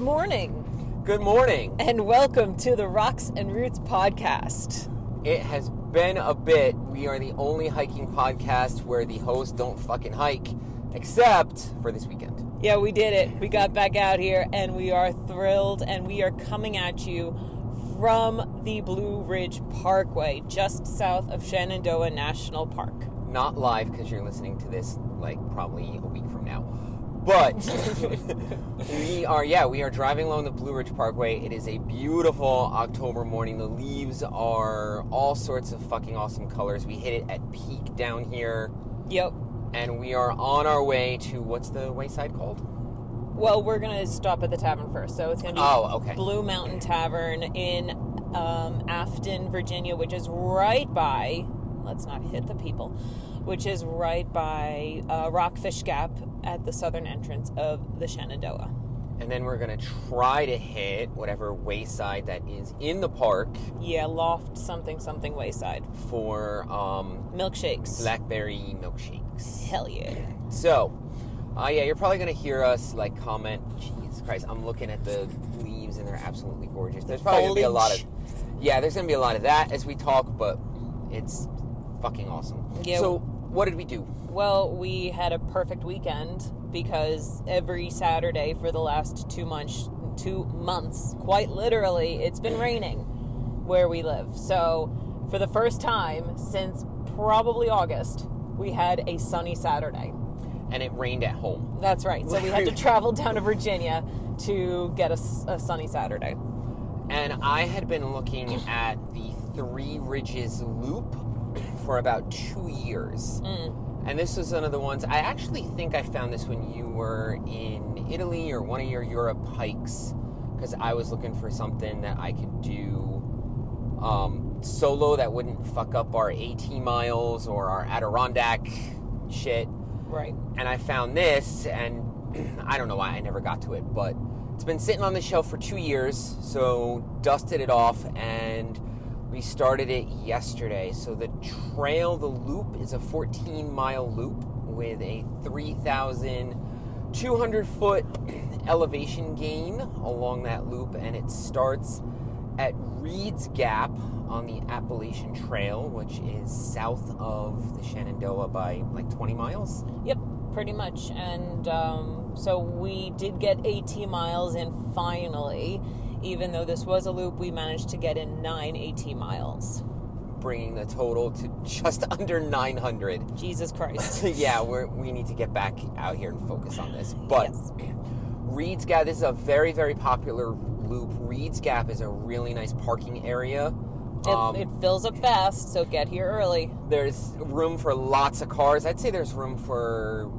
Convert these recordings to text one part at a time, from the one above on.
Good morning, Good morning. and welcome to the Rocks and Roots podcast. It has been a bit. We are the only hiking podcast where the hosts don't fucking hike, except for this weekend. Yeah, we did it. We got back out here, and we are thrilled, and we are coming at you from the Blue Ridge Parkway, just south of Shenandoah National Park. Not live because you're listening to this like probably a week from now. But we are, yeah, we are driving along the Blue Ridge Parkway. It is a beautiful October morning. The leaves are all sorts of fucking awesome colors. We hit it at peak down here, Yep. and we are on our way to what's the wayside called? Well, we're gonna stop at the tavern first, so it's gonna be Oh, okay. Blue Mountain Tavern in um, Afton, Virginia, which is right by. Let's not hit the people. Which is right by uh, Rockfish Gap at the southern entrance of the Shenandoah. And then we're gonna try to hit whatever wayside that is in the park Yeah, Loft something something Wayside for um, milkshakes. blackberry milkshakes. Hell yeah! So, uh, yeah, you're probably gonna hear us like comment. Jesus Christ, I'm looking at the leaves and they're absolutely gorgeous. There's probably gonna be a lot of, yeah, there's gonna be a lot of that as we talk, but it's fucking awesome. Yeah. So, what did we do? Well, we had a perfect weekend because every Saturday for the last two months, two months, quite literally, it's been raining where we live. So, for the first time since probably August, we had a sunny Saturday. And it rained at home. That's right. So we had to travel down to Virginia to get a sunny Saturday. And I had been looking at the Three Ridges Loop for about two years. Mm. And this was one of the ones, I actually think I found this when you were in Italy or one of your Europe hikes, because I was looking for something that I could do um, solo that wouldn't fuck up our AT miles or our Adirondack shit. Right. And I found this, and I don't know why I never got to it, but it's been sitting on the shelf for two years, so dusted it off, and we started it yesterday. So the trail, the loop, is a 14 mile loop with a 3,200 foot elevation gain along that loop, and it starts at Reed's Gap on the Appalachian Trail, which is south of the Shenandoah by like 20 miles. Yep, pretty much. And um, so we did get 18 miles in finally. Even though this was a loop, we managed to get in nine 18 miles. bringing the total to just under 900. Jesus Christ. yeah, we're, we need to get back out here and focus on this. But Yes. Reed's Gap, this is a very, very popular loop. Reed's Gap is a really nice parking area. It, Um, it fills up fast, so get here early. there's room for lots of cars. I'd say there's room for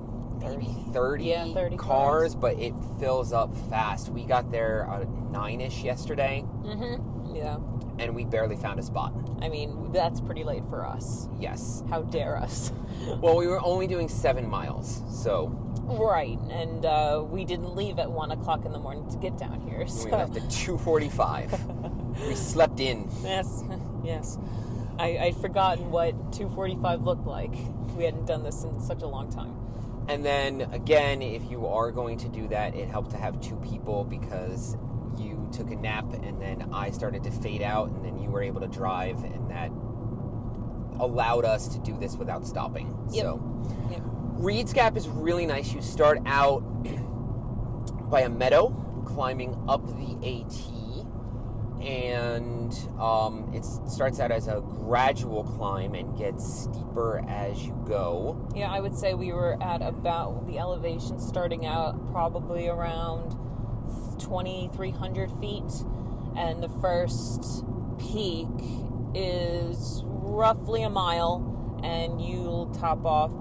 maybe 30, Yeah, 30 cars, cars. but it fills up fast. We got there at 9 ish yesterday, Mm-hmm. Yeah. and we barely found a spot. I mean, that's pretty late for us. Yes. How dare us? Well, we were only doing seven miles, so right. And uh, we didn't leave at 1 o'clock in the morning to get down here. So. We left at 2:45. we slept in. Yes, yes. I, I'd forgotten what 245 looked like. We hadn't done this in such a long time. And then again, if you are going to do that, it helped to have two people because you took a nap and then I started to fade out and then you were able to drive and that allowed us to do this without stopping. Yep. So Yep. Reed's Gap is really nice. You start out by a meadow, climbing up the AT, and um, it starts out as a gradual climb and gets steeper as you go. Yeah, I would say we were at about the elevation starting out probably around 2,300 feet, and the first peak is roughly a mile, and you'll top off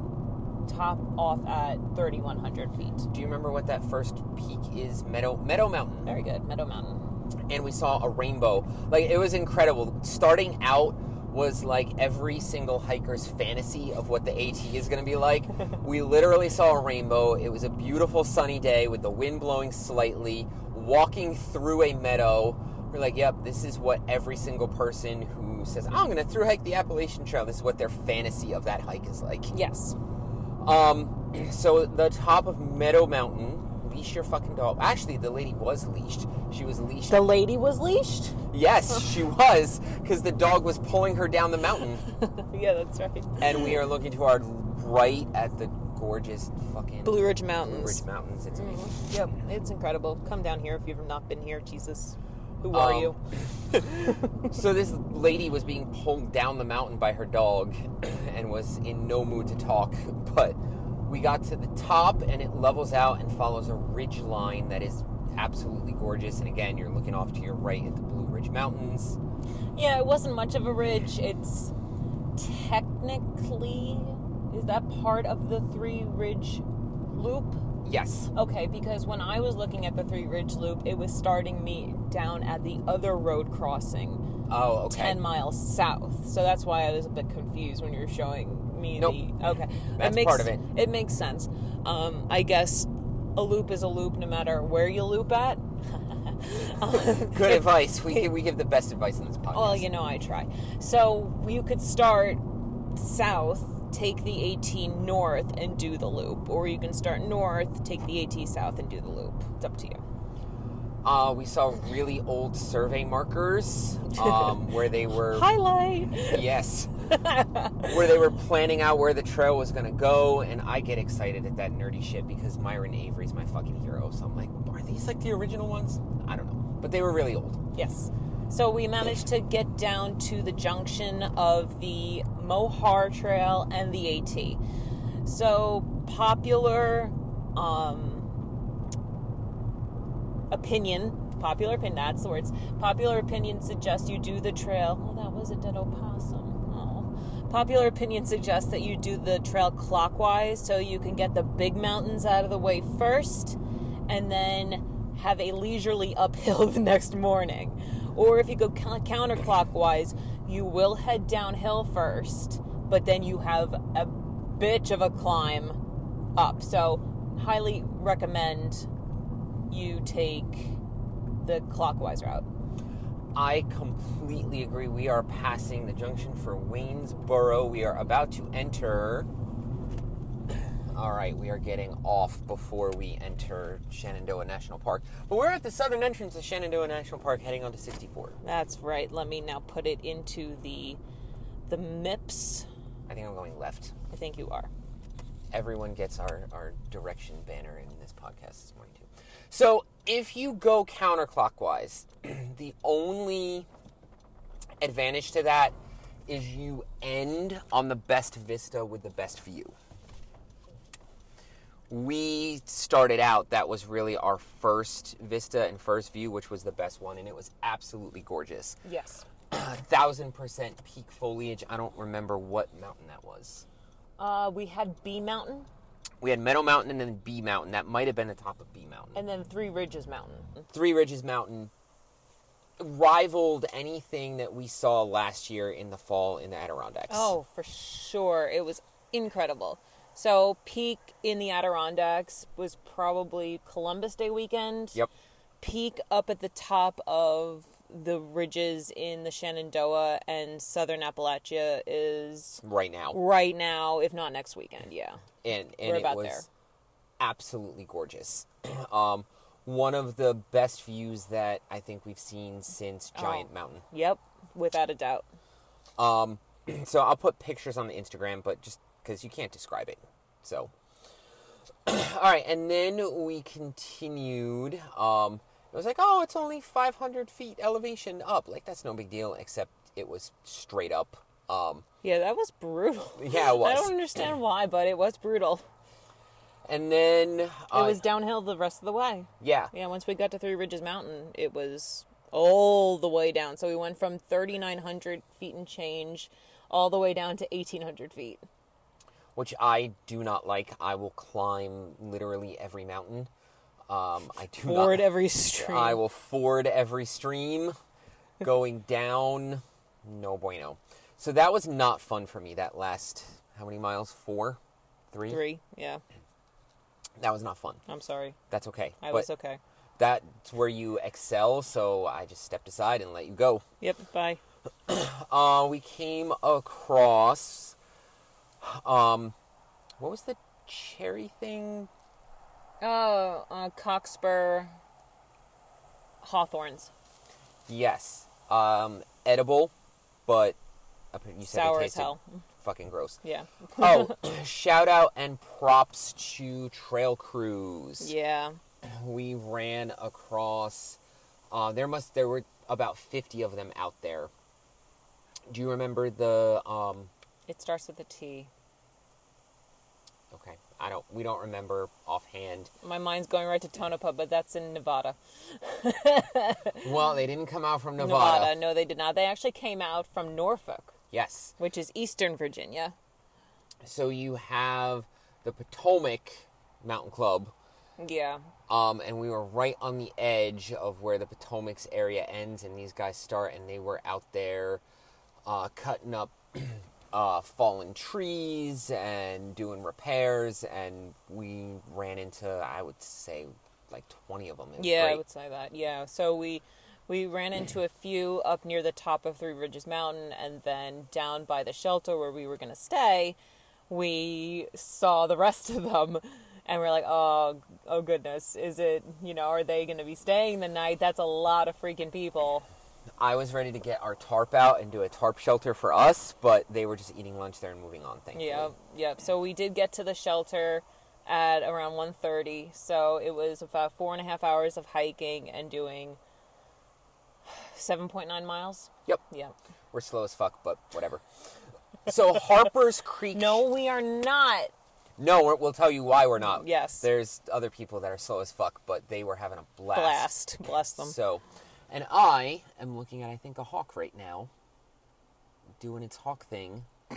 top off at 3,100 feet. Do you remember what that first peak is? Meadow Meadow Mountain. Very good, Meadow Mountain. And we saw a rainbow. Like it was incredible. Starting out was like every single hiker's fantasy of what the AT is going to be like. we literally saw a rainbow. It was a beautiful sunny day with the wind blowing slightly, walking through a meadow. We're like, yep, this is what every single person who says, I'm going to through hike the Appalachian Trail, this is what their fantasy of that hike is like. Yes. Um, so the top of Meadow Mountain, leash your fucking dog. Actually, the lady was leashed. She was leashed. The lady was leashed? yes, she was, because the dog was pulling her down the mountain. yeah, that's right. and we are looking to our right at the gorgeous fucking Blue Ridge Mountains. Blue Ridge Mountains. It's amazing. Yep, it's incredible. Come down here if you've not been here. Jesus. Who are Um, you? So this lady was being pulled down the mountain by her dog and was in no mood to talk, but we got to the top and it levels out and follows a ridge line that is absolutely gorgeous. And again, you're looking off to your right at the Blue Ridge Mountains. Yeah, it wasn't much of a ridge. It's technically is that part of the Three Ridge Loop? Yes. Okay, because when I was looking at the Three Ridge Loop, it was starting me down at the other road crossing, Oh, okay. 10 miles south. So that's why I was a bit confused when you were showing me Nope. Okay. That's makes, part of it. It makes sense. Um, I guess a loop is a loop no matter where you loop at. Good advice. We give, we give the best advice in this podcast. Well, you know I try. So you could start south, take the AT north, and do the loop, or you can start north, take the AT south, and do the loop. It's up to you. Uh, we saw really old survey markers um, where they were Highlight. yes, where they were planning out where the trail was gonna go, and I get excited at that nerdy shit because Myron Avery's my fucking hero. So I'm like, are these like the original ones? I don't know, but they were really old. yes. So we managed to get down to the junction of the Mau-Har Trail and the AT. So popular um, opinion, popular opinion, that's the words. Popular opinion suggests you do the trail. Oh, that was a dead opossum. Popular opinion suggests that you do the trail clockwise so you can get the big mountains out of the way first and then have a leisurely uphill the next morning. Or if you go counterclockwise, you will head downhill first, but then you have a bitch of a climb up. So, highly recommend you take the clockwise route. I completely agree. We are passing the junction for Waynesboro. We are about to enter. All right, we are getting off before we enter Shenandoah National Park. But we're at the southern entrance of Shenandoah National Park heading onto 64. That's right. Let me now put it into the the MIPS. I think I'm going left. I think you are. Everyone gets our, our direction banner in this podcast this morning, too. So if you go counterclockwise, the only advantage to that is you end on the best vista with the best view. We started out, that was really our first vista and first view, which was the best one, and it was absolutely gorgeous. Yes. thousand percent peak foliage. I don't remember what mountain that was. Uh, we had Bee Mountain We had Meadow Mountain and then Bee Mountain. That might have been the top of Bee Mountain. and then Three Ridges Mountain. Three Ridges Mountain rivaled anything that we saw last year in the fall in the Adirondacks. Oh, for sure. It was incredible. So, peak in the Adirondacks was probably Columbus Day weekend. Yep. Peak up at the top of the ridges in the Shenandoah and southern Appalachia is Right now. right now, if not next weekend. Yeah. And, and We're it about was there. absolutely gorgeous. um, one of the best views that I think we've seen since Giant Oh. Mountain. Yep, without a doubt. Um, so I'll put pictures on the Instagram, but just because you can't describe it. So, all right, and then we continued. Um, it was like, oh, it's only 500 feet elevation up. Like that's no big deal, except it was straight up. Um, Yeah, that was brutal. yeah, it was. I don't understand why, but it was brutal. And then It uh, was downhill the rest of the way. yeah, Yeah, once we got to Three Ridges Mountain, it was all the way down. So we went from 3,900 feet and change all the way down to 1,800 feet. which I do not like. I will climb literally every mountain. Um, I do Ford not. every stream. I will ford every stream. Going down, no bueno. So that was not fun for me. That last how many miles? Four, three. Three, yeah. That was not fun. I'm sorry. That's okay. I but was okay. that's where you excel. So I just stepped aside and let you go. Yep, bye. Uh, we came across. Um, what was the cherry thing? Oh, uh, Cockspur Hawthorns. Yes. Um, edible, but you said Sour it as hell. fucking gross. Yeah. Oh, shout out and props to Trail Cruise. Yeah. We ran across. Uh, there must there were about fifty of them out there. Do you remember the? Um, It starts with a T. okay, I don't. We don't remember offhand. My mind's going right to Tonopah, but that's in Nevada. Well, they didn't come out from Nevada. No, they did not. They actually came out from Norfolk, Yes. which is Eastern Virginia. So you have the Potomac Mountain Club, Yeah. um, and we were right on the edge of where the Potomac's area ends and these guys start, and they were out there uh, cutting up uh, fallen trees and doing repairs, and we ran into, I would say, like 20 of them. Yeah, I would say that. Yeah. So we we ran into a few up near the top of Three Ridges Mountain, and then down by the shelter where we were going to stay, we saw the rest of them, and we're like, oh, oh goodness, is it? You know, are they going to be staying the night? That's a lot of freaking people. I was ready to get our tarp out and do a tarp shelter for us, but they were just eating lunch there and moving on. Thankfully. Yep, yep. So we did get to the shelter at around 1.30, so it was about four and a half hours of hiking and doing 7.9 miles. Yep. Yep. We're slow as fuck, but whatever. So Harper's Creek. No, we are not. no, we're, we'll tell you why we're not. Yes. There's other people that are slow as fuck, but they were having a blast. Blast. Bless them. So, and I am looking at I think a hawk right now, doing its hawk thing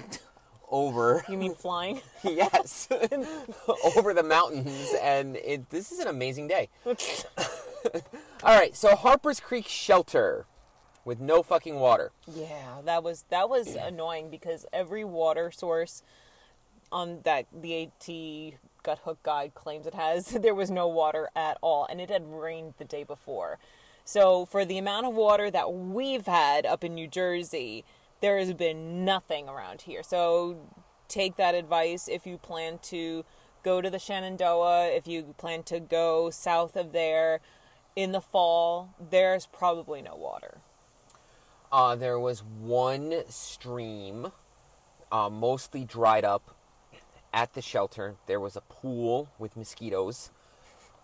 over. You mean flying? yes, over the mountains, and it, this is an amazing day. All right, so Harper's Creek Shelter with no fucking water. yeah, that was that was annoying because every water source on that the AT Guthook guide claims it has, there was no water at all, and it had rained the day before. So for the amount of water that we've had up in New Jersey, there has been nothing around here. So take that advice if you plan to go to the Shenandoah, if you plan to go south of there in the fall, there's probably no water. Uh, there was one stream, uh, mostly dried up, at the shelter. There was a pool with mosquitoes,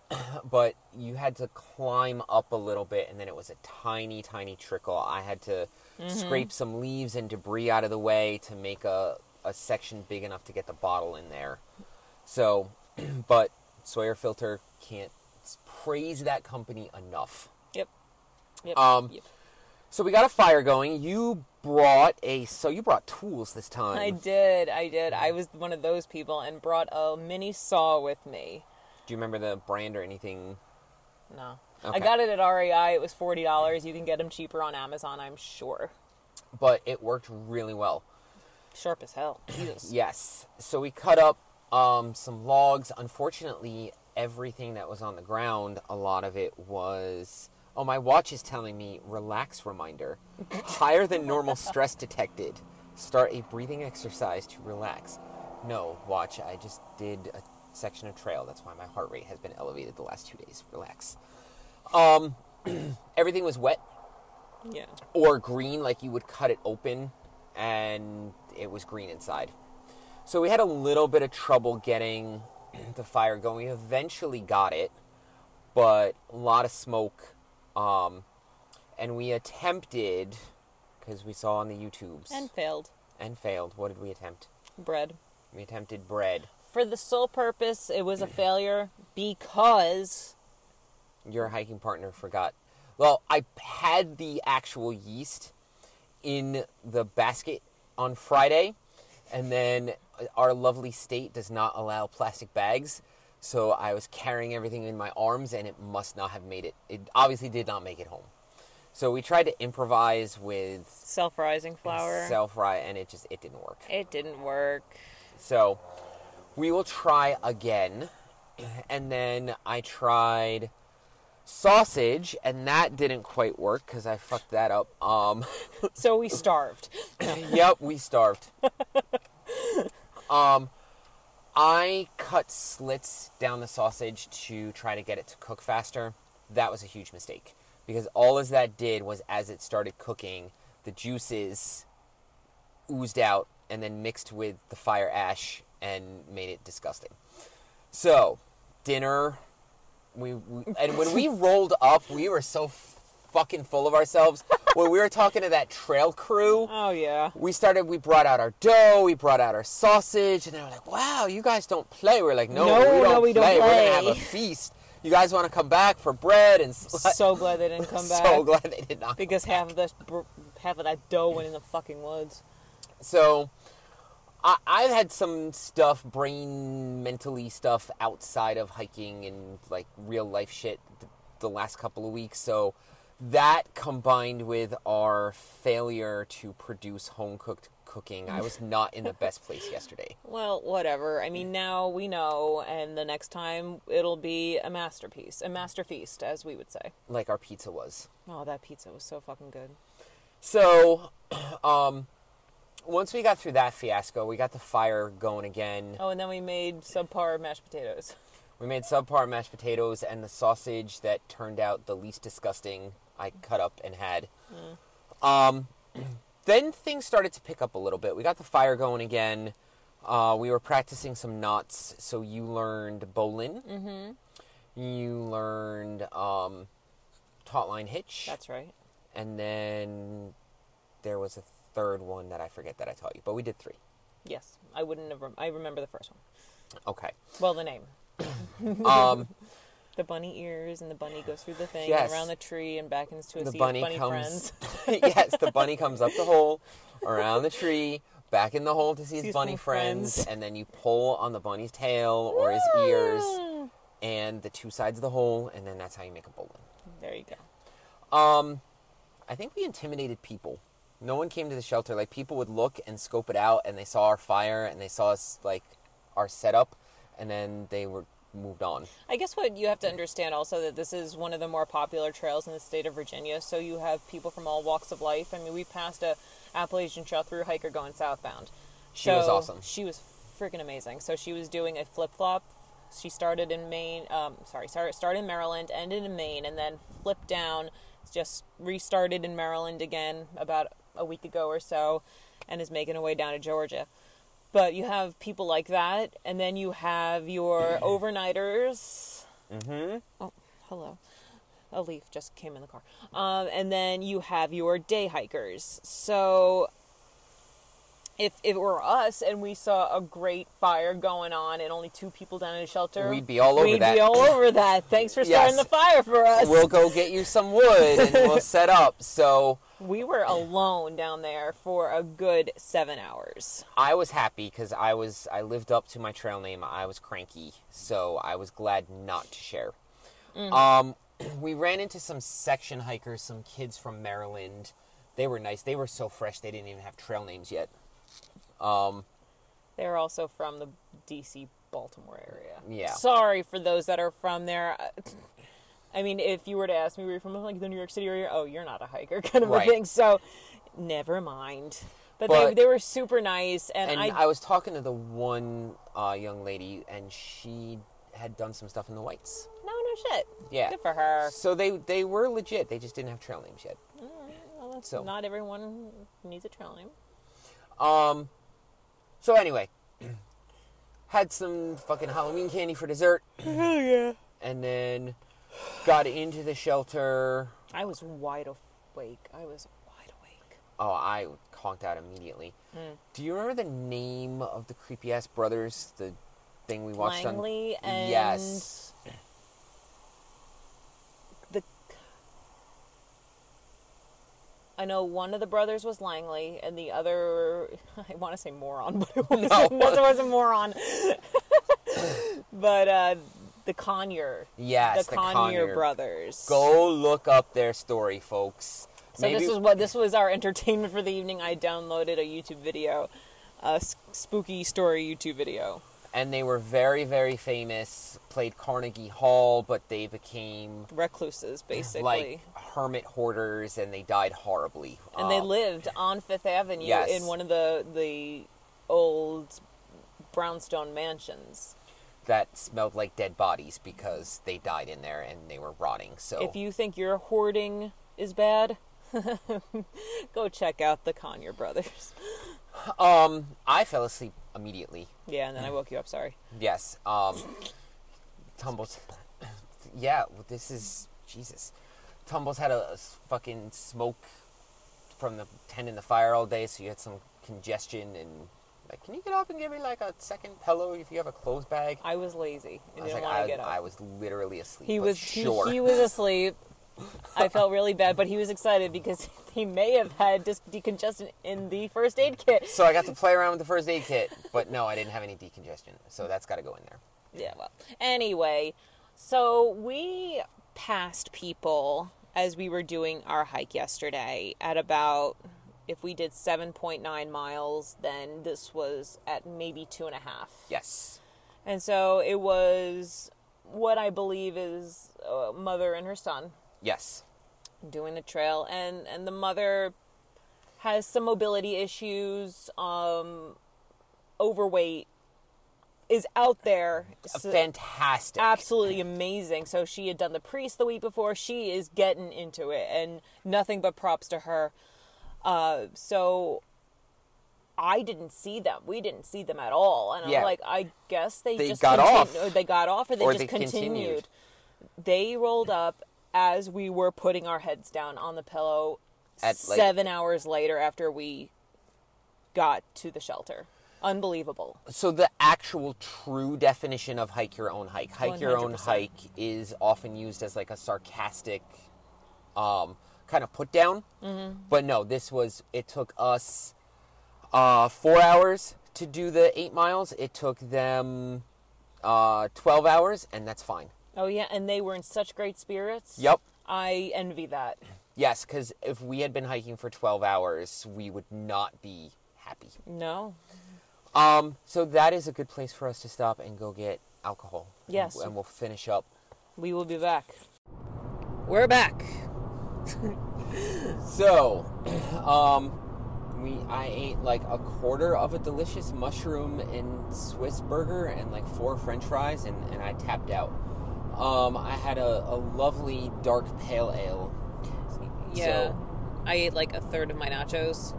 but you had to climb up a little bit, and then it was a tiny, tiny trickle. I had to scrape some leaves and debris out of the way to make a, a section big enough to get the bottle in there. So, but Sawyer Filter can't praise that company enough. Yep. Yep. Um, yep. So we got a fire going. You brought a so you brought tools this time. I did. I did. I was one of those people and brought a mini saw with me. Do you remember the brand or anything? No. I got it at REI. It was $40. You can get them cheaper on Amazon, I'm sure. But it worked really well. Sharp as hell. Jesus. Yes. So we cut up um, some logs. Unfortunately, everything that was on the ground, a lot of it was. Oh, my watch is telling me relax reminder. Higher than normal stress detected. Start a breathing exercise to relax. No, watch. I just did a section of trail. That's why my heart rate has been elevated the last two days. Relax. Um, everything was wet Yeah. or green, like you would cut it open and it was green inside. So we had a little bit of trouble getting the fire going. We eventually got it, but a lot of smoke. Um, and we attempted, because we saw on the YouTubes And failed. and failed. What did we attempt? Bread. We attempted bread. For the sole purpose, it was a mm. failure because Your hiking partner forgot. Well, I had the actual yeast in the basket on Friday, and then uh, our lovely state does not allow plastic bags. So I was carrying everything in my arms, and it must not have made it. It obviously did not make it home. So we tried to improvise with self-rising flour. self fry, and it just it didn't work. it didn't work. So we will try again. And then I tried sausage, and that didn't quite work because I fucked that up. Um, So we starved. yep, we starved. um, I cut slits down the sausage to try to get it to cook faster. That was a huge mistake because all as that did was as it started cooking, the juices oozed out and then mixed with the fire ash and made it disgusting. So, dinner we, we and when we rolled up, we were so fucking full of ourselves. when we were talking to that trail crew, Oh yeah. we started we brought out our dough we brought out our sausage and they were like wow you guys don't play we're like no, No, we don't no, we don't play. we're gonna have a feast you guys want to come back for bread and sli- So glad they didn't come back. so glad they did not Because half of this, br- half of that dough went in the fucking woods. so I, I've had some stuff brain mentally stuff outside of hiking and like real life shit th- the last couple of weeks so that combined with our failure to produce home cooked cooking i was not in the best place yesterday Well, whatever. I mean, now we know, and the next time it'll be a masterpiece, a master feast, as we would say. like our pizza was Oh, that pizza was so fucking good. So, um, once we got through that fiasco, we got the fire going again. Oh, and then we made subpar mashed potatoes. We made subpar mashed potatoes and the sausage that turned out the least disgusting I cut up and had. Um, then things started to pick up a little bit. We got the fire going again. Uh, we were practicing some knots, so you learned bowline. Mm-hmm. You learned um, taut line hitch. That's right. and then there was a third one that I forget that I taught you, but we did three. Yes, I wouldn't have. Rem- I remember the first one. Okay. Well, the name. Um, The bunny ears, and the bunny goes through the thing Yes. and around the tree and back into a the sea bunny of bunny comes. friends. yes, the bunny comes up the hole, around the tree, back in the hole to see his Sees bunny friends, friends. and then you pull on the bunny's tail or his ears and the two sides of the hole, and then that's how you make a bowline. There you go. Um, I think we intimidated people. No one came to the shelter. Like people would look and scope it out, and they saw our fire, and they saw us like our setup, and then they were moved on. I guess what you have to understand also that this is one of the more popular trails in the state of Virginia, so you have people from all walks of life. I mean, we passed a Appalachian Trail through hiker going southbound. She was awesome. She was freaking amazing. So she was doing a flip flop. She started in Maine. Um, sorry, sorry, started in Maryland, ended in Maine, and then flipped down. Just restarted in Maryland again about a week ago or so, and is making her way down to Georgia. But you have people like that, and then you have your overnighters. Mm-hmm. Oh, hello. A leaf just came in the car. Um, and then you have your day hikers. So if, if it were us and we saw a great fire going on and only two people down in a shelter, We'd be all over we'd that. be all over that. Thanks for starting Yes. the fire for us. We'll go get you some wood and we'll set up. So we were alone down there for a good seven hours. I was happy because I was I lived up to my trail name. I was cranky, so I was glad not to share. Um, we ran into some section hikers, some kids from Maryland. They were nice. They were so fresh. They didn't even have trail names yet. Um, They're also from the DC Baltimore area. Yeah. Sorry for those that are from there. I mean, if you were to ask me where you're from, like the New York City area, oh, you're not a hiker, kind of Right. a thing. So, never mind. But, they, But- they were super nice, and, and I, I, was talking to the one uh, young lady, and she had done some stuff in the whites. no, no shit. Yeah. Good for her. So they they were legit. They just didn't have trail names yet. Well, that's- So- not everyone needs a trail name. Um. So anyway, had some fucking Halloween candy for dessert, Oh yeah. and then got into the shelter. I was wide awake. I was wide awake. Oh, I conked out immediately. Do you remember the name of the creepy ass brothers? The thing we watched Langley on. and Yes. the I know one of the brothers was Langley, and the other I want to say moron, but it wasn't, No. it was a moron. but uh, the Collyer, Yes, the, the Collyer, Collyer. brothers. Go look up their story, folks. So this was what this was our entertainment for the evening. I downloaded a YouTube video, a spooky story YouTube video. and they were very, very famous. Played Carnegie Hall, but they became Recluses, basically. like hermit hoarders, and they died horribly. and they Um, lived on Fifth Avenue Yes. in one of the the old brownstone mansions. That smelled like dead bodies because they died in there and they were rotting. So If you think your hoarding is bad, go check out the Collyer brothers. um, I fell asleep immediately. Yeah, and then I woke you up. Sorry. Yes. Um, Tumbles. Yeah, this is Jesus. Tumbles had a, a fucking smoke from the tending the fire all day, so you had some congestion and like, can you get up and give me like a second pillow if you have a clothes bag? I was lazy I was didn't like, want I, get up. I was literally asleep. he but was sure. he, was asleep. I felt really bad, but he was excited because he may have had dis- decongestant in the first aid kit. so I got to play around with the first aid kit, but no, I didn't have any decongestion, so that's got to go in there. Yeah, well. Anyway, so we passed people as we were doing our hike yesterday at about, if we did 7.9 miles, then this was at maybe two and a half. Yes. And so it was what I believe is a mother and her son Yes. doing the trail, and, and the mother has some mobility issues, um, overweight, is out there. Fantastic. absolutely amazing. So she had done the priest the week before. She is getting into it, and nothing but props to her. Uh, so I didn't see them. We didn't see them at all, and Yeah. I'm like, I guess they, They just got off. Or they got off, or they Or just they continued. continued. They rolled up as we were putting our heads down on the pillow. At, like- seven hours later, after we got to the shelter, unbelievable. So the actual true definition of hike your own hike, hike your own hike is often used as like a sarcastic um, kind of put down. Mm-hmm. But no, this was it took us uh, four hours to do the eight miles. It took them uh, twelve hours, and that's fine. Oh yeah, and they were in such great spirits. Yep. I envy that. Yes, because if we had been hiking for twelve hours, we would not be happy. No. Um, so that is a good place for us to stop and go get alcohol. And- Yes. and we'll finish up We will be back. We're back. So, um, we I ate like a quarter of a delicious mushroom and Swiss burger and like four French fries, and, and I tapped out. Um, I had a, a lovely dark pale ale. Yeah. So- I ate like a third of my nachos.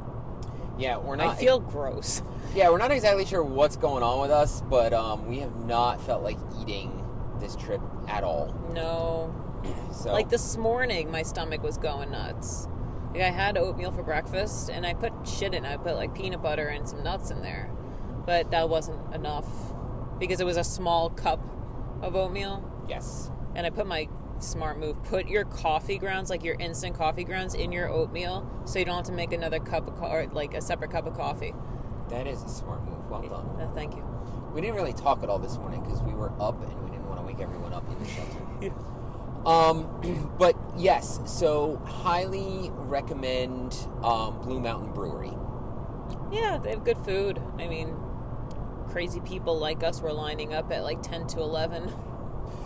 Yeah, we're not. I feel gross. yeah, we're not exactly sure what's going on with us, but um, we have not felt like eating this trip at all. No. So Like this morning, my stomach was going nuts. Like I had oatmeal for breakfast, and I put shit in. I put like peanut butter and some nuts in there, but that wasn't enough because it was a small cup of oatmeal. yes, and I put my smart move. Put your coffee grounds, like your instant coffee grounds, in your oatmeal, so you don't have to make another cup of co- or like a separate cup of coffee. that is a smart move. Well done. Uh, thank you. We didn't really talk at all this morning because we were up and we didn't want to wake everyone up in the shelter. Um, but yes, so highly recommend um, Blue Mountain Brewery. Yeah, they have good food. I mean, crazy people like us were lining up at like ten to eleven,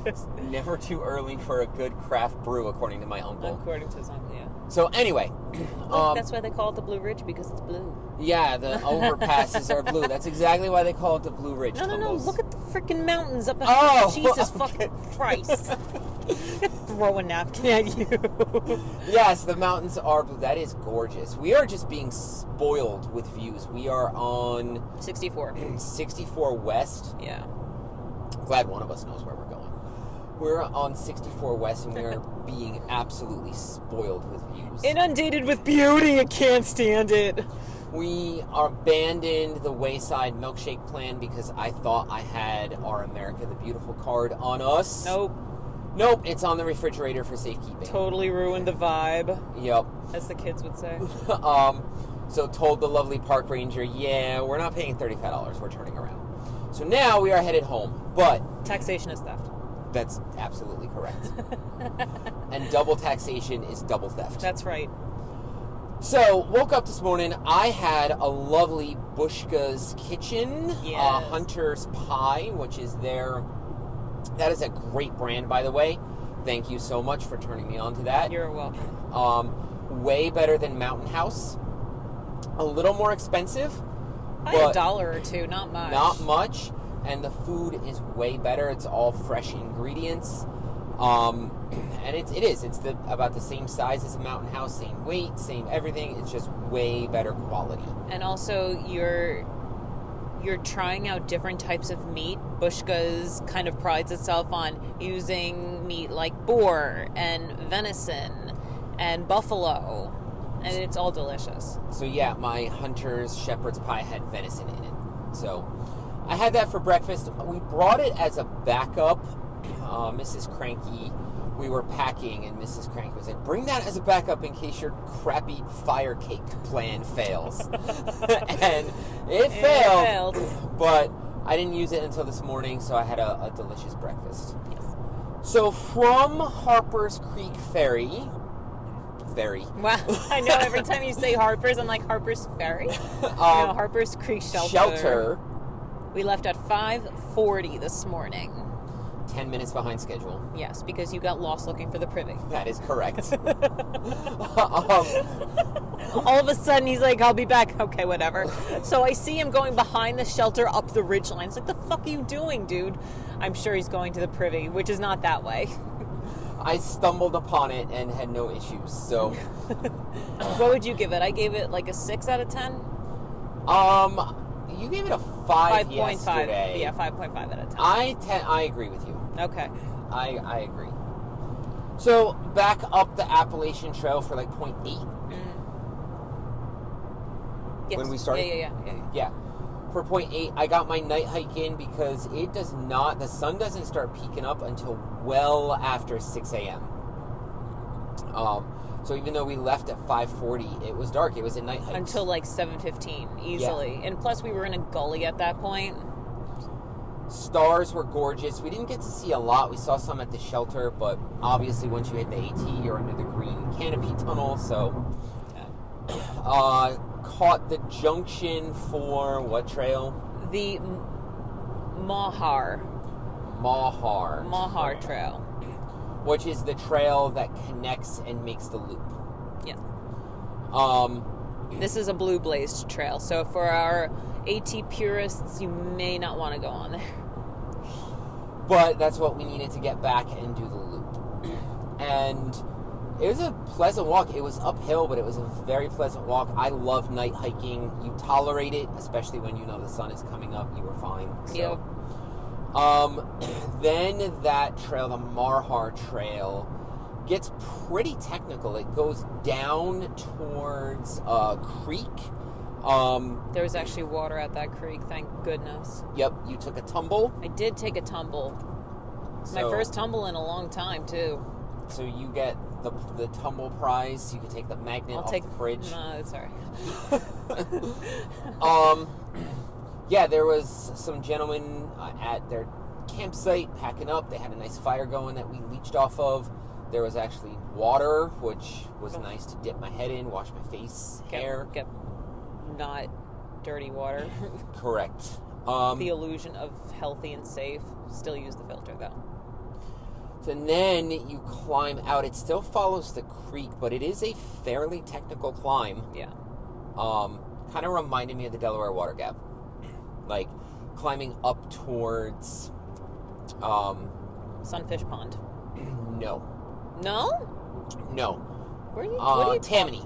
Never too early for a good craft brew, according to my uncle. according to some. Yeah, So anyway, um, that's why they call it the Blue Ridge because it's blue. yeah, the overpasses are blue. That's exactly why they call it the Blue Ridge. No, no, no! Look at the freaking mountains up ahead. Oh, Jesus okay. fucking Christ! Throw a napkin at you. Yes, the mountains are blue. That is gorgeous. We are just being spoiled with views. We are on Sixty-four. 64 West. Yeah. Glad one of us knows where we're going. We're on 64 West and we are being absolutely spoiled with views. Inundated with beauty, I can't stand it. we are abandoned the Wayside Milkshake plan because I thought I had our America the Beautiful card on us. Nope, Nope, it's on the refrigerator for safekeeping. totally ruined the vibe, Yep. as the kids would say. um, so told the lovely park ranger, yeah, we're not paying $35. We're turning around. So now we are headed home. But Taxation is theft. That's absolutely correct. and double taxation is double theft. That's right. So, woke up this morning. I had a lovely Bushka's Kitchen, uh, Yes. Hunter's Pie, which is their. That is a great brand, by the way. Thank you so much for turning me on to that. You're welcome. Um, way better than Mountain House. A little more expensive, had a dollar or two, not much. not much. and the food is way better. It's all fresh ingredients. Um, and it's, it is. It's the, about the same size as a mountain house, same weight, same everything. It's just way better quality. And also, you're you're trying out different types of meat. Bushka's kind of prides itself on using meat like boar and venison and buffalo, and it's all delicious. So yeah, my hunter's shepherd's pie had venison in it. So I had that for breakfast. We brought it as a backup. Uh, Mrs. Cranky, we were packing, and Mrs. Crank was like, "Bring that as a backup in case your crappy fire cake plan fails." and it, failed, failed. but I didn't use it until this morning, so I had a, a delicious breakfast. Yes. So from Harper's Creek Ferry, ferry. Wow, I know every time you say Harper's, I'm like Harper's Ferry. no, Um, Harper's Creek Shelter. shelter, We left at 5:40 this morning. Ten minutes behind schedule. Yes, because you got lost looking for the privy. That is correct. um, All of a sudden, he's like, "I'll be back." Okay, whatever. So I see him going behind the shelter up the ridge line. It's like, "The fuck are you doing, dude?" I'm sure he's going to the privy, which is not that way. I stumbled upon it and had no issues. So, what would you give it? I gave it like a six out of ten. um, you gave it a five, Five point five. yesterday. Yeah, five point five out of ten. I ten, I agree with you. Okay. I I agree. So back up the Appalachian Trail for like point eight. Yes. When we started? Yeah, yeah, yeah. yeah, Yeah. For point eight, I got my night hike in because it does not. The sun doesn't start peeking up until well after six a.m. Um. So even though we left at five forty, it was dark. It was a night hike. Until like seven fifteen, easily. And plus, we were in a gully at that point. Stars were gorgeous. We didn't get to see a lot. We saw some at the shelter, but obviously once you hit the AT, you're under the green canopy tunnel. So, uh, caught the junction for what trail? The Mau-Har Mau-Har. Mau-Har Trail. which is the trail that connects and makes the loop. Yeah. Um, This is a blue blazed trail, so for our AT purists, you may not want to go on there. but that's what we needed to get back and do the loop. And it was a pleasant walk. It was uphill, but it was a very pleasant walk. I love night hiking. You tolerate it, especially when you know the sun is coming up. You were fine. So. Yep. Um, then that trail, the Marhar Trail, gets pretty technical. It goes down towards a creek. Um, There was actually water at that creek, thank goodness. yep, you took a tumble. I did take a tumble. My first tumble in a long time, too. So you get the the tumble prize. You can take the magnet I'll off take the fridge. No, alright. um, yeah, there was some gentlemen uh, at their campsite packing up. They had a nice fire going that we leached off of. There was actually water, which was nice to dip my head in, wash my face, hair. Get, get not dirty water. Correct. Um, the illusion of healthy and safe. Still use the filter, though. and then you climb out. It still follows the creek, but it is a fairly technical climb. Yeah. um, kind of reminded me of the Delaware Water Gap. Like climbing up towards, um, Sunfish Pond. no, No? no, Where are you? what uh, are you Tammany.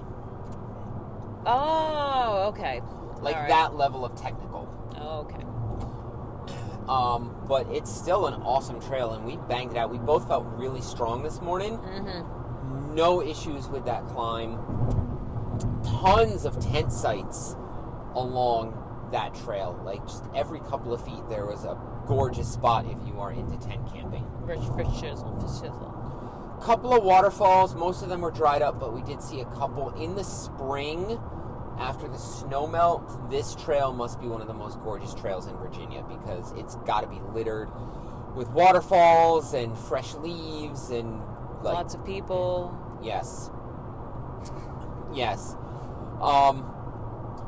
Oh, okay. Like right. that level of technical. Oh, okay. Um, but it's still an awesome trail, and we banged it out. We both felt really strong this morning. Mm-hmm. No issues with that climb. Tons of tent sites along that trail. Like just every couple of feet, there was a gorgeous spot if you are into tent camping. Rich for shizzle, for shizzle. Couple of waterfalls. Most of them were dried up, but we did see a couple in the spring. After the snow melt, this trail must be one of the most gorgeous trails in Virginia because it's got to be littered with waterfalls and fresh leaves and like Lots of people. yes, yes. Um,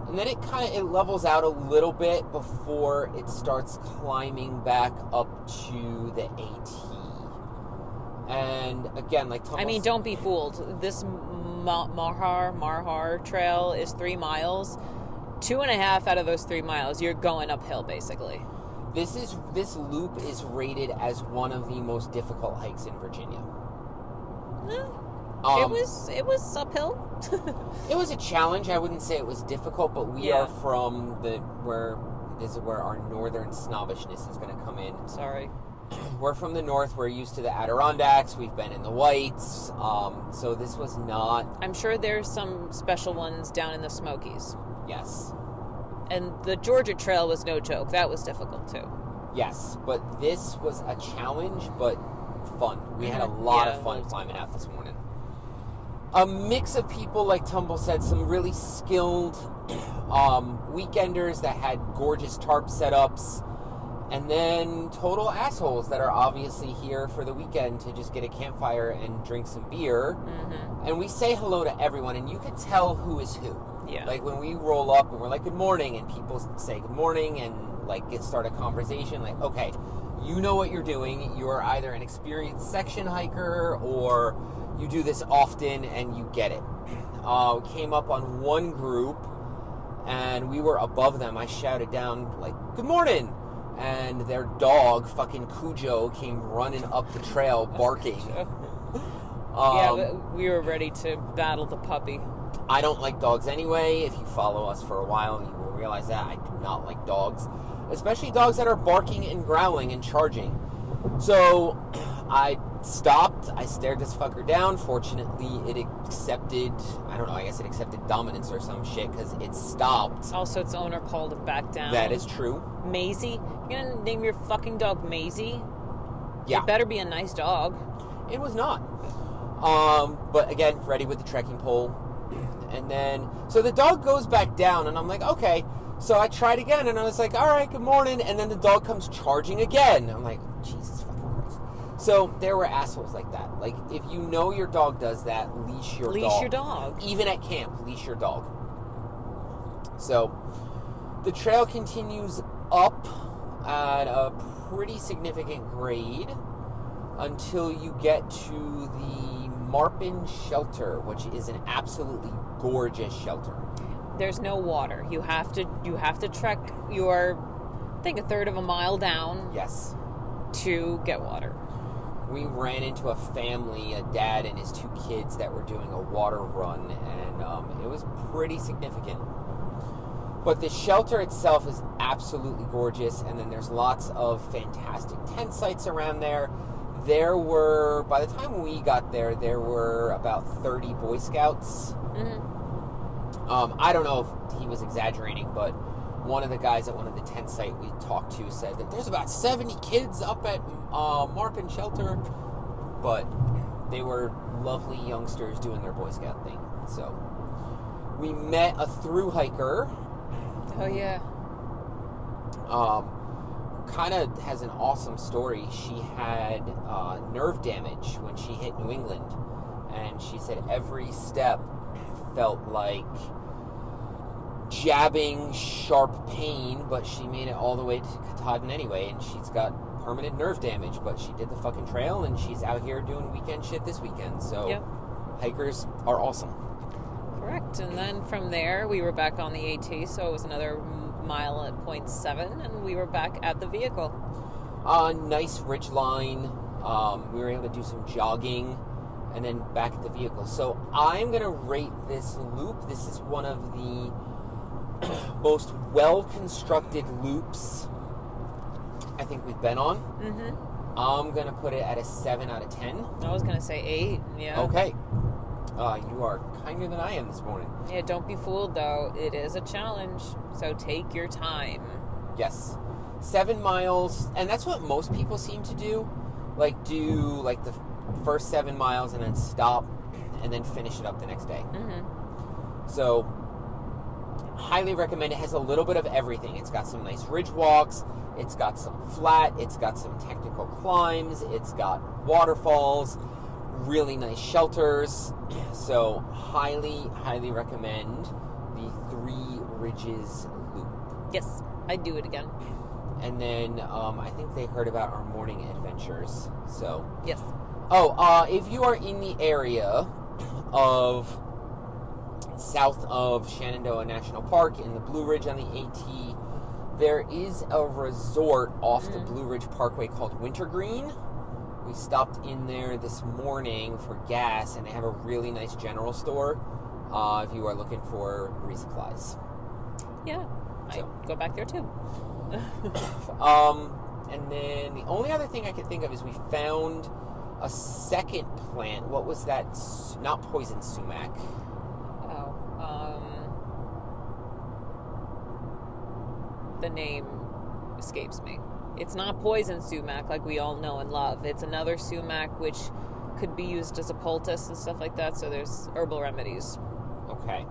and then it kind of it levels out a little bit before it starts climbing back up to the AT. And again, like I mean, don't be fooled. This Ma- Mau-Har Mau-Har Trail is three miles. Two and a half out of those three miles, you're going uphill, basically. This is this loop is rated as one of the most difficult hikes in Virginia. Eh, it Um, was it was uphill. It was a challenge. I wouldn't say it was difficult, but we Yeah. are from the where this is where our northern snobbishness is going to come in. Sorry. We're from the north. We're used to the Adirondacks. We've been in the Whites. Um, so this was not. I'm sure there's some special ones down in the Smokies. Yes, And the Georgia Trail was no joke. That was difficult too. yes, but this was a challenge, but fun. We had a Mhm. lot Yeah, of fun climbing out this morning. A mix of people, like Tumble said, some really skilled um, weekenders that had gorgeous tarp setups, and then total assholes that are obviously here for the weekend to just get a campfire and drink some beer. Mm-hmm. And we say hello to everyone, and you can tell who is who. Yeah. Like when we roll up and we're like, "Good morning," and people say good morning and like get start a conversation. Like, okay, you know what you're doing. You are either an experienced section hiker or you do this often and you get it. Uh, we came up on one group and we were above them. I shouted down like, "Good morning." And their dog, fucking Cujo, came running up the trail barking. Um, yeah, we were ready to battle the puppy. I don't like dogs anyway. If you follow us for a while, you will realize that I do not like dogs, especially dogs that are barking and growling and charging. So I stopped. I stared this fucker down. Fortunately, it accepted. I don't know. I guess it accepted dominance or some shit because it stopped. Also, its owner called it back down. That is true. Maisie. You're gonna name your fucking dog Maisie? Yeah, It better be a nice dog. it was not. Um, but again, ready with the trekking pole. And then, so the dog goes back down, and I'm like, okay. So I tried again, and I was like, all right, good morning. And then the dog comes charging again. I'm like, Jesus. So there were assholes like that. Like, if you know your dog does that, leash your Leash dog. your dog. Even at camp, leash your dog. So the trail continues up at a pretty significant grade until you get to the Maupin Shelter, which is an absolutely gorgeous shelter. There's no water. You have to you have to trek your I think a third of a mile down Yes. to get water. We ran into a family, a dad and his two kids, that were doing a water run, and um, it was pretty significant. But the shelter itself is absolutely gorgeous, and then there's lots of fantastic tent sites around there. There were, by the time we got there, there were about 30 Boy Scouts. hmm Um, I don't know if he was exaggerating, but one of the guys at one of the tent site we talked to said that there's about 70 kids up at uh, Maupin Shelter, but they were lovely youngsters doing their Boy Scout thing. So we met a through hiker. Oh yeah. Um, kind of has an awesome story. She had uh, nerve damage when she hit New England, and she said every step felt like jabbing, sharp pain, but she made it all the way to Katahdin anyway, and she's got permanent nerve damage, but she did the fucking trail, and she's out here doing weekend shit this weekend. So Yep. hikers are awesome. Correct. And then from there we were back on the AT, so it was another mile at point seven, and we were back at the vehicle. Uh, nice ridge line. Um, we were able to do some jogging and then back at the vehicle. So I'm going to rate this loop. This is one of the most well constructed loops I think we've been on. Mm-hmm. I'm going to put it at a 7 out of 10. I was gonna say eight. Yeah. Okay. Uh, you are kinder than I am this morning. Yeah. Don't be fooled though. It is a challenge, so take your time. Yes. Seven miles, and that's what most people seem to do. Like, do like the first seven miles and then stop and then finish it up the next day. Mm-hmm. So, highly recommend it. Has a little bit of everything. It's got some nice ridge walks, it's got some flat, it's got some technical climbs, it's got waterfalls, really nice shelters. So, highly, highly recommend the Three Ridges Loop. Yes, I'd do it again. And then um, I think they heard about our morning adventures. So, Yes. oh, uh, if you are in the area of south of Shenandoah National Park in the Blue Ridge on the AT, There is a resort off the Mm. Blue Ridge Parkway called Wintergreen. We stopped in there this morning for gas, and they have a really nice general store uh, if you are looking for resupplies. Yeah, I go back there too. Um, and then the only other thing I could think of is we found a second plant. What was that? Not poison sumac. Oh, um, the name escapes me. It's not poison sumac like we all know and love. It's another sumac which could be used as a poultice and stuff like that. So there's herbal remedies. Okay.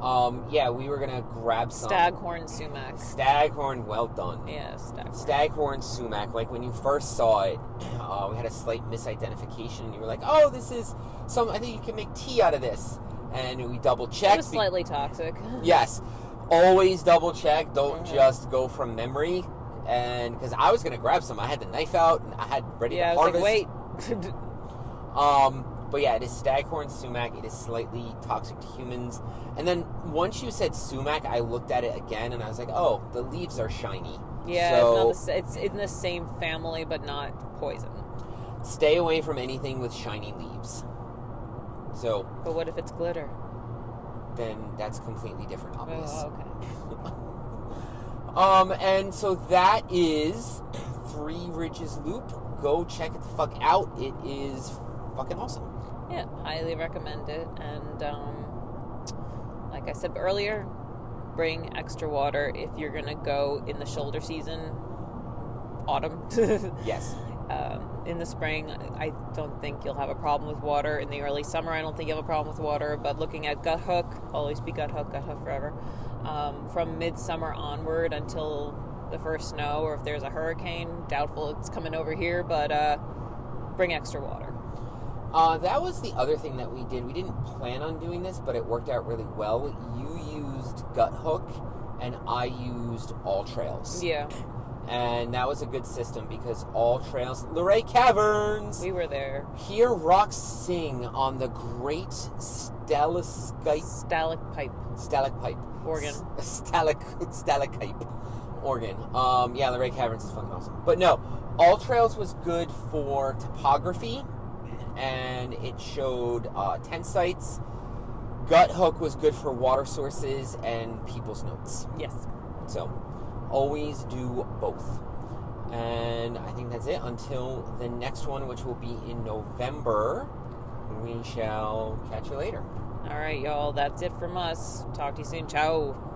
Um, yeah, we were gonna grab some Staghorn sumac. staghorn. Well done. Yeah, staghorn. Staghorn sumac. Like when you first saw it, uh, we had a slight misidentification. and You were like, "Oh, this is some. I think you can make tea out of this." And we double It checked. was slightly toxic. Yes, always double check. Don't Mhm. just go from memory. And because I was gonna grab some, I had the knife out and I had ready yeah, I to was harvest. like, wait. Um, but yeah, it is staghorn sumac. It is slightly toxic to humans. And then once you said sumac, I looked at it again and I was like, oh, the leaves are shiny. yeah, So- it's, not the, it's in the same family, but not poison. Stay away from anything with shiny leaves. So But what if it's glitter? Then that's completely different, obvious. Oh, okay. Um, and so that is Three Ridges Loop. Go check it the fuck out. It is fucking awesome. Yeah, highly recommend it. And um, like I said earlier, bring extra water if you're gonna go in the shoulder season, autumn. Yes. Um, in the spring, I don't think you'll have a problem with water. In the early summer, I don't think you'll have a problem with water. But looking at Guthook, always be Guthook, Gut Hook forever. Um, from midsummer onward until the first snow, or if there's a hurricane, doubtful it's coming over here. But uh, bring extra water. Uh, that was the other thing that we did. We didn't plan on doing this, but it worked out really well. You used Guthook, and I used AllTrails. Yeah, And that was a good system because AllTrails, Luray Caverns, we were there. hear rocks sing on the great stalactite, Stalactite stalactite, organ. Stalac, stalactite organ. Um, yeah, Luray Caverns is fucking awesome. But no, AllTrails was good for topography, and it showed uh, tent sites. Guthook was good for water sources and people's notes. Yes. So, always do both. And I think that's it until the next one, which will be in November. We shall catch you later. All right, y'all. That's it from us. Talk to you soon. Ciao.